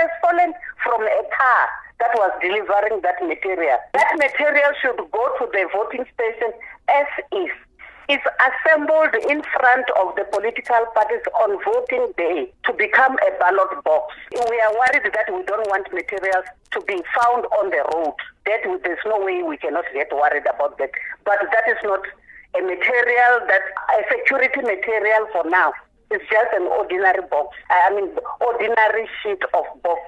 has fallen from a car that was delivering that material. That material should go to the voting station as is. It's assembled in front of the political parties on voting day to become a ballot box. We are worried that we don't want materials to be found on the road. That there's no way we cannot get worried about that. But that is not a material that a security material for now. It's just an ordinary box. I mean, ordinary sheet of box.